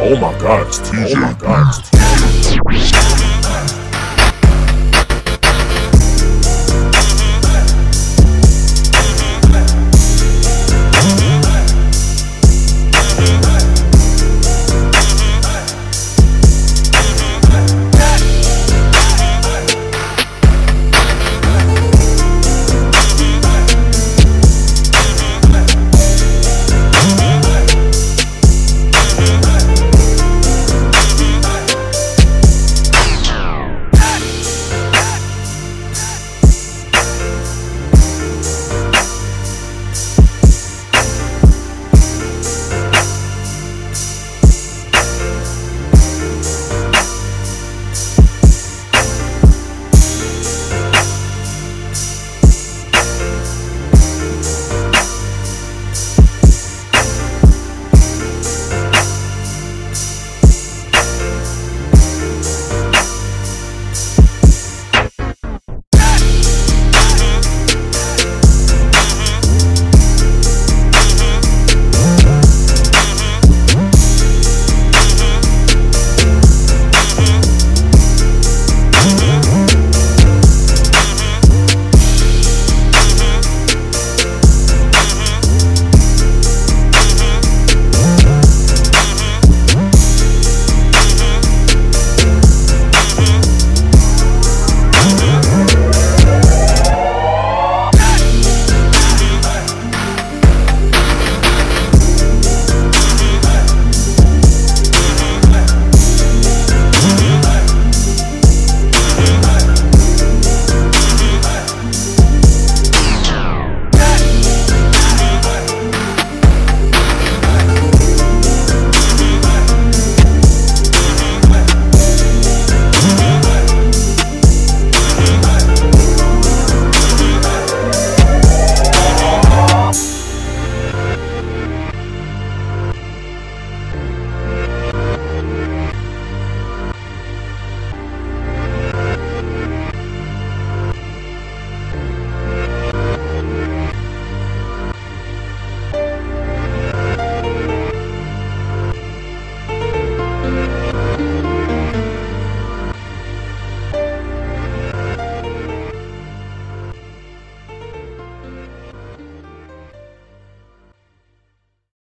Oh my god, it's TJ. Oh my god,